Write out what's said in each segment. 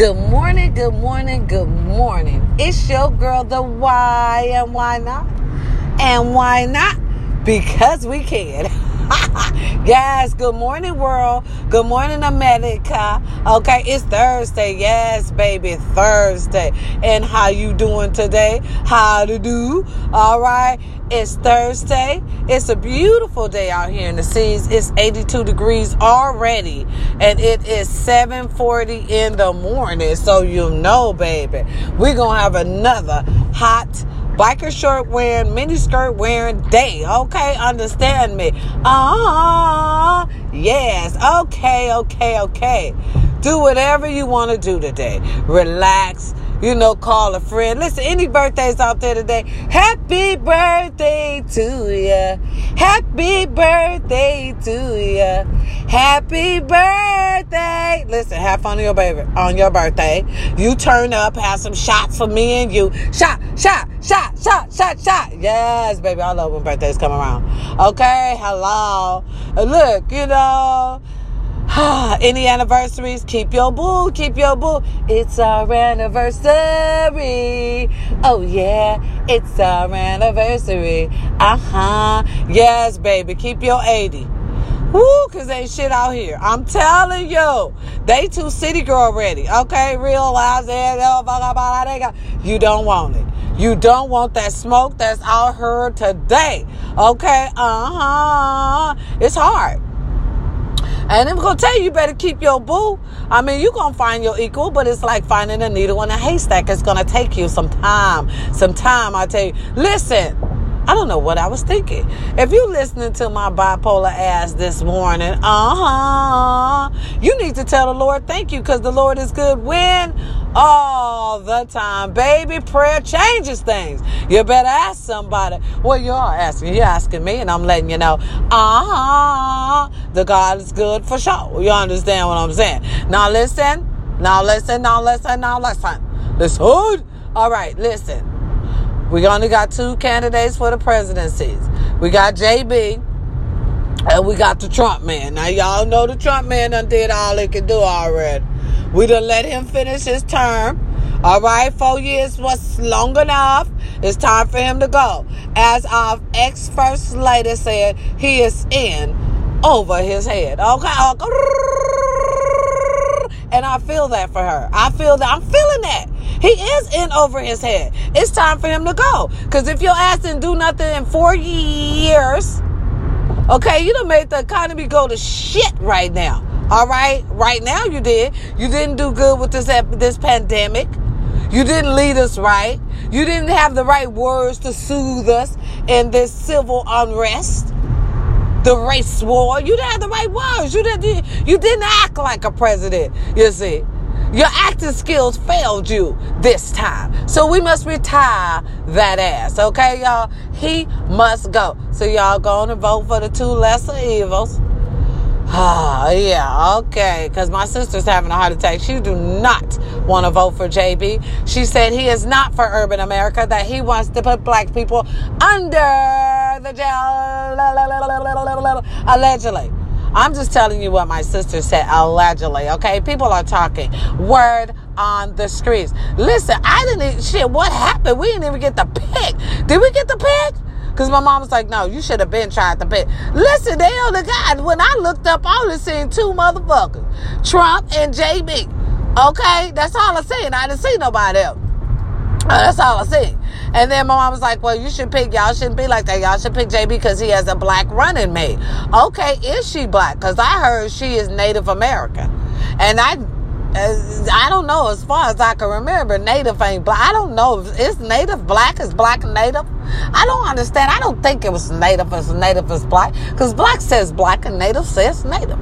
Good morning, good morning, good morning. It's your girl, the why and why not? And why not? Because we can. yes, good morning, world. Good morning, America. Okay, it's Thursday. Yes, baby, Thursday. And how you doing today? How to do? All right. It's Thursday. It's a beautiful day out here in the seas. It's 82 degrees already, and it is 7:40 in the morning. So you know, baby, we're gonna have another hot biker short wearing, mini skirt wearing day. Okay, understand me? Ah, uh, yes. Okay, okay, okay. Do whatever you want to do today. Relax you know, call a friend. Listen, any birthdays out there today, happy birthday to you. Happy birthday to you. Happy birthday. Listen, have fun on your baby on your birthday. You turn up, have some shots for me and you. Shot, shot, shot, shot, shot, shot. Yes, baby. I love when birthdays come around. Okay, hello. Look, you know. Any anniversaries? Keep your boo, keep your boo. It's our anniversary. Oh, yeah, it's our anniversary. Uh huh. Yes, baby, keep your 80. Woo, cause ain't shit out here. I'm telling you, they too city girl ready. Okay, realize that you don't want it. You don't want that smoke that's out here today. Okay, uh huh. It's hard. And I'm gonna tell you, you better keep your boo. I mean, you're gonna find your equal, but it's like finding a needle in a haystack. It's gonna take you some time. Some time, I tell you. Listen, I don't know what I was thinking. If you listening to my bipolar ass this morning, uh-huh, you need to tell the Lord thank you because the Lord is good when all the time. Baby, prayer changes things. You better ask somebody. Well, you are asking. You're asking me, and I'm letting you know. Uh-huh. The God is good for sure. You understand what I'm saying? Now listen. Now listen. Now listen. Now listen. Listen. All right, listen. We only got two candidates for the presidencies. We got JB and we got the Trump man. Now y'all know the Trump man done did all he could do already. We done let him finish his term. All right, four years was long enough. It's time for him to go. As our ex first lady said, he is in over his head. Okay. And I feel that for her. I feel that. I'm feeling that. He is in over his head. It's time for him to go. Because if your ass didn't do nothing in four years, okay, you done made the economy go to shit right now. All right? Right now you did. You didn't do good with this, this pandemic. You didn't lead us right. You didn't have the right words to soothe us in this civil unrest the race war. You didn't have the right words. You didn't. You didn't act like a president. You see, your acting skills failed you this time. So we must retire that ass. Okay, y'all. He must go. So y'all going to vote for the two lesser evils. Ah, yeah, okay. Because my sister's having a heart attack. She do not want to vote for JB. She said he is not for urban America. That he wants to put black people under the jail. Allegedly. I'm just telling you what my sister said allegedly, okay? People are talking. Word on the streets. Listen, I didn't shit, what happened? We didn't even get the pick. Did we get the pick? Because my mom was like, no, you should have been trying to pick. Listen, they on the when I looked up, I only seen two motherfuckers. Trump and JB. Okay? That's all I seen. I didn't see nobody else. That's all I see. And then my mom was like, well, you should pick, y'all shouldn't be like that. Y'all should pick JB because he has a black running mate. Okay, is she black? Because I heard she is Native American. And I, uh, I don't know as far as I can remember, Native ain't black. I don't know. Is Native black? Is black Native? I don't understand. I don't think it was Native as Native is black. Because black says black and Native says Native.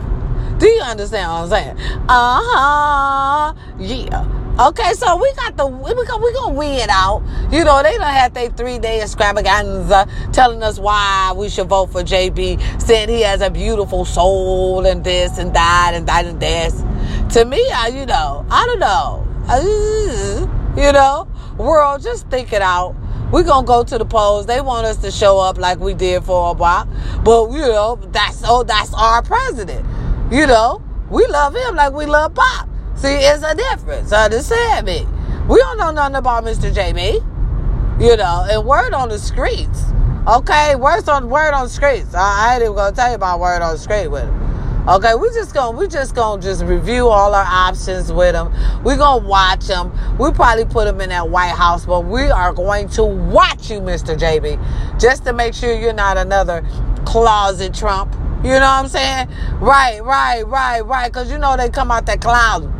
Do you understand what I'm saying? Uh huh. Yeah. Okay, so we got the we got we gonna it out. You know, they don't have their three day extravaganza telling us why we should vote for JB, saying he has a beautiful soul and this and that and that and this. To me, I you know, I don't know. You know, world, just think it out. We're gonna go to the polls. They want us to show up like we did for a while. But you know, that's oh that's our president. You know, we love him like we love Pop. See, it's a difference. Understand me? We don't know nothing about Mr. JB. You know, and word on the streets. Okay, word on word on the streets. I, I ain't even gonna tell you about word on the street with him. Okay, we just gonna we just gonna just review all our options with him. We gonna watch him. We probably put him in that White House, but we are going to watch you, Mr. JB, just to make sure you're not another closet Trump. You know what I'm saying? Right, right, right, right. Because you know they come out that closet.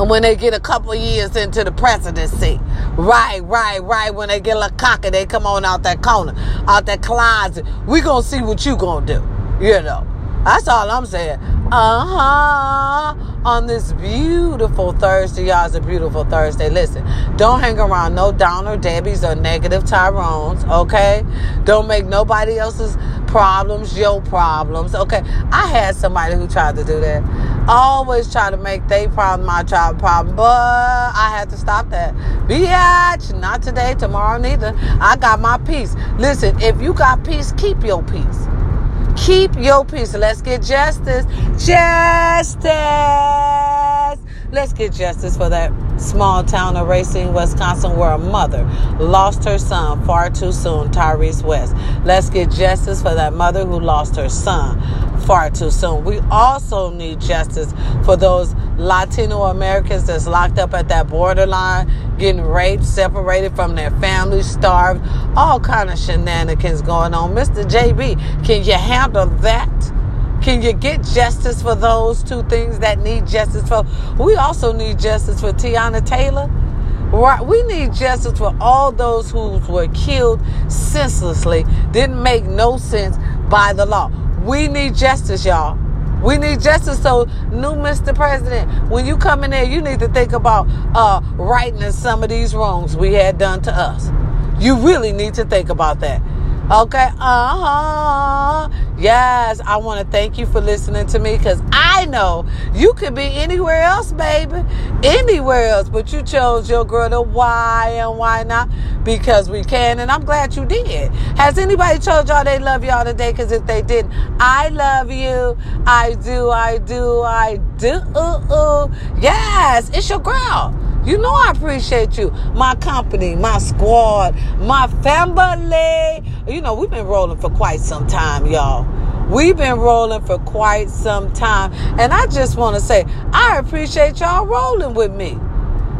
And when they get a couple years into the presidency, right, right, right, when they get a cocky, they come on out that corner, out that closet. We gonna see what you gonna do, you know. That's all I'm saying. Uh huh. On this beautiful Thursday, y'all, it's a beautiful Thursday. Listen, don't hang around no downer Debbies or negative Tyrones, okay? Don't make nobody else's problems your problems, okay? I had somebody who tried to do that. Always try to make their problem my child problem, but I had to stop that. Bitch, not today, tomorrow neither. I got my peace. Listen, if you got peace, keep your peace. Keep your peace. Let's get justice. Justice. Let's get justice for that small town of Racine, Wisconsin, where a mother lost her son far too soon, Tyrese West. Let's get justice for that mother who lost her son far too soon. We also need justice for those Latino Americans that's locked up at that borderline, getting raped, separated from their families, starved, all kind of shenanigans going on. Mr. JB, can you handle that? Can you get justice for those two things that need justice for? We also need justice for Tiana Taylor. Right, we need justice for all those who were killed senselessly, didn't make no sense by the law. We need justice, y'all. We need justice. So, new Mr. President, when you come in there, you need to think about uh, righting some of these wrongs we had done to us. You really need to think about that. Okay. Uh huh. Yes. I want to thank you for listening to me because I know you could be anywhere else, baby. Anywhere else. But you chose your girl to why and why not? Because we can. And I'm glad you did. Has anybody told y'all they love y'all today? Because if they didn't, I love you. I do. I do. I do. Yes. It's your girl. You know I appreciate you. My company, my squad, my family. You know, we've been rolling for quite some time, y'all. We've been rolling for quite some time. And I just want to say, I appreciate y'all rolling with me.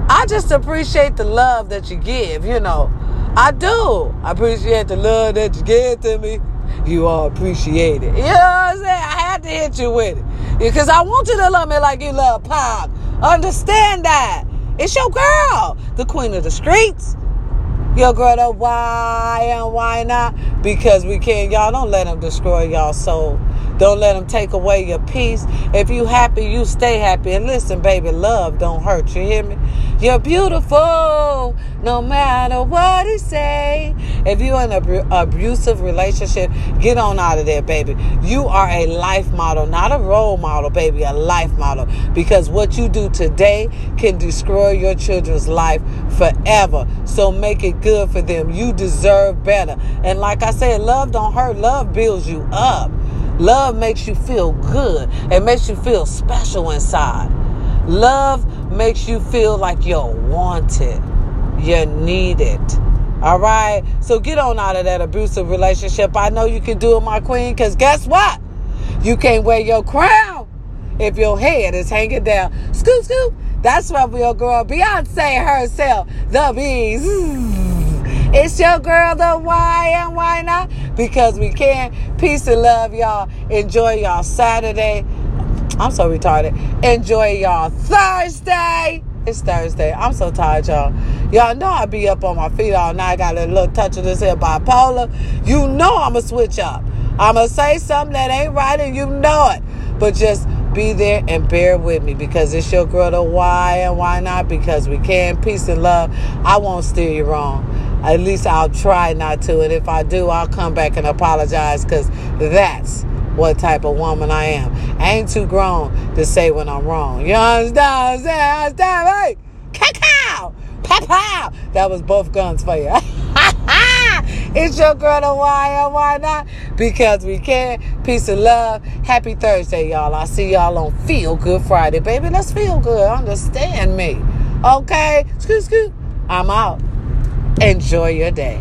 I just appreciate the love that you give, you know. I do. I appreciate the love that you give to me. You all appreciate it. You know what I'm saying? I had to hit you with it. Because I want you to love me like you love Pop. Understand that. It's your girl, the queen of the streets. Your girl, the why and why not? Because we can't. Y'all don't let them destroy y'all soul. Don't let them take away your peace. If you happy, you stay happy. And listen, baby, love don't hurt. You hear me? You're beautiful, no matter what he say. If you're in an abusive relationship, get on out of there, baby. You are a life model, not a role model, baby, a life model. Because what you do today can destroy your children's life forever. So make it good for them. You deserve better. And like I said, love don't hurt. Love builds you up. Love makes you feel good. It makes you feel special inside. Love makes you feel like you're wanted. You're needed. All right. So get on out of that abusive relationship. I know you can do it, my queen, because guess what? You can't wear your crown if your head is hanging down. Scoop, scoop. That's what your girl Beyonce herself, the bees. It's your girl, the why and why not? Because we can. Peace and love, y'all. Enjoy y'all Saturday. I'm so retarded. Enjoy y'all Thursday. It's Thursday. I'm so tired, y'all. Y'all know I be up on my feet all night. I got a little touch of this here bipolar. You know I'ma switch up. I'ma say something that ain't right and you know it. But just be there and bear with me because it's your girl the why and why not because we can peace and love i won't steer you wrong at least i'll try not to and if i do i'll come back and apologize because that's what type of woman i am i ain't too grown to say when i'm wrong you understand understand right cacao pow that was both guns for you It's your girl, the why or why not? Because we can. Peace and love. Happy Thursday, y'all. I'll see y'all on Feel Good Friday, baby. Let's feel good. Understand me. Okay? Scoot, scoot. I'm out. Enjoy your day.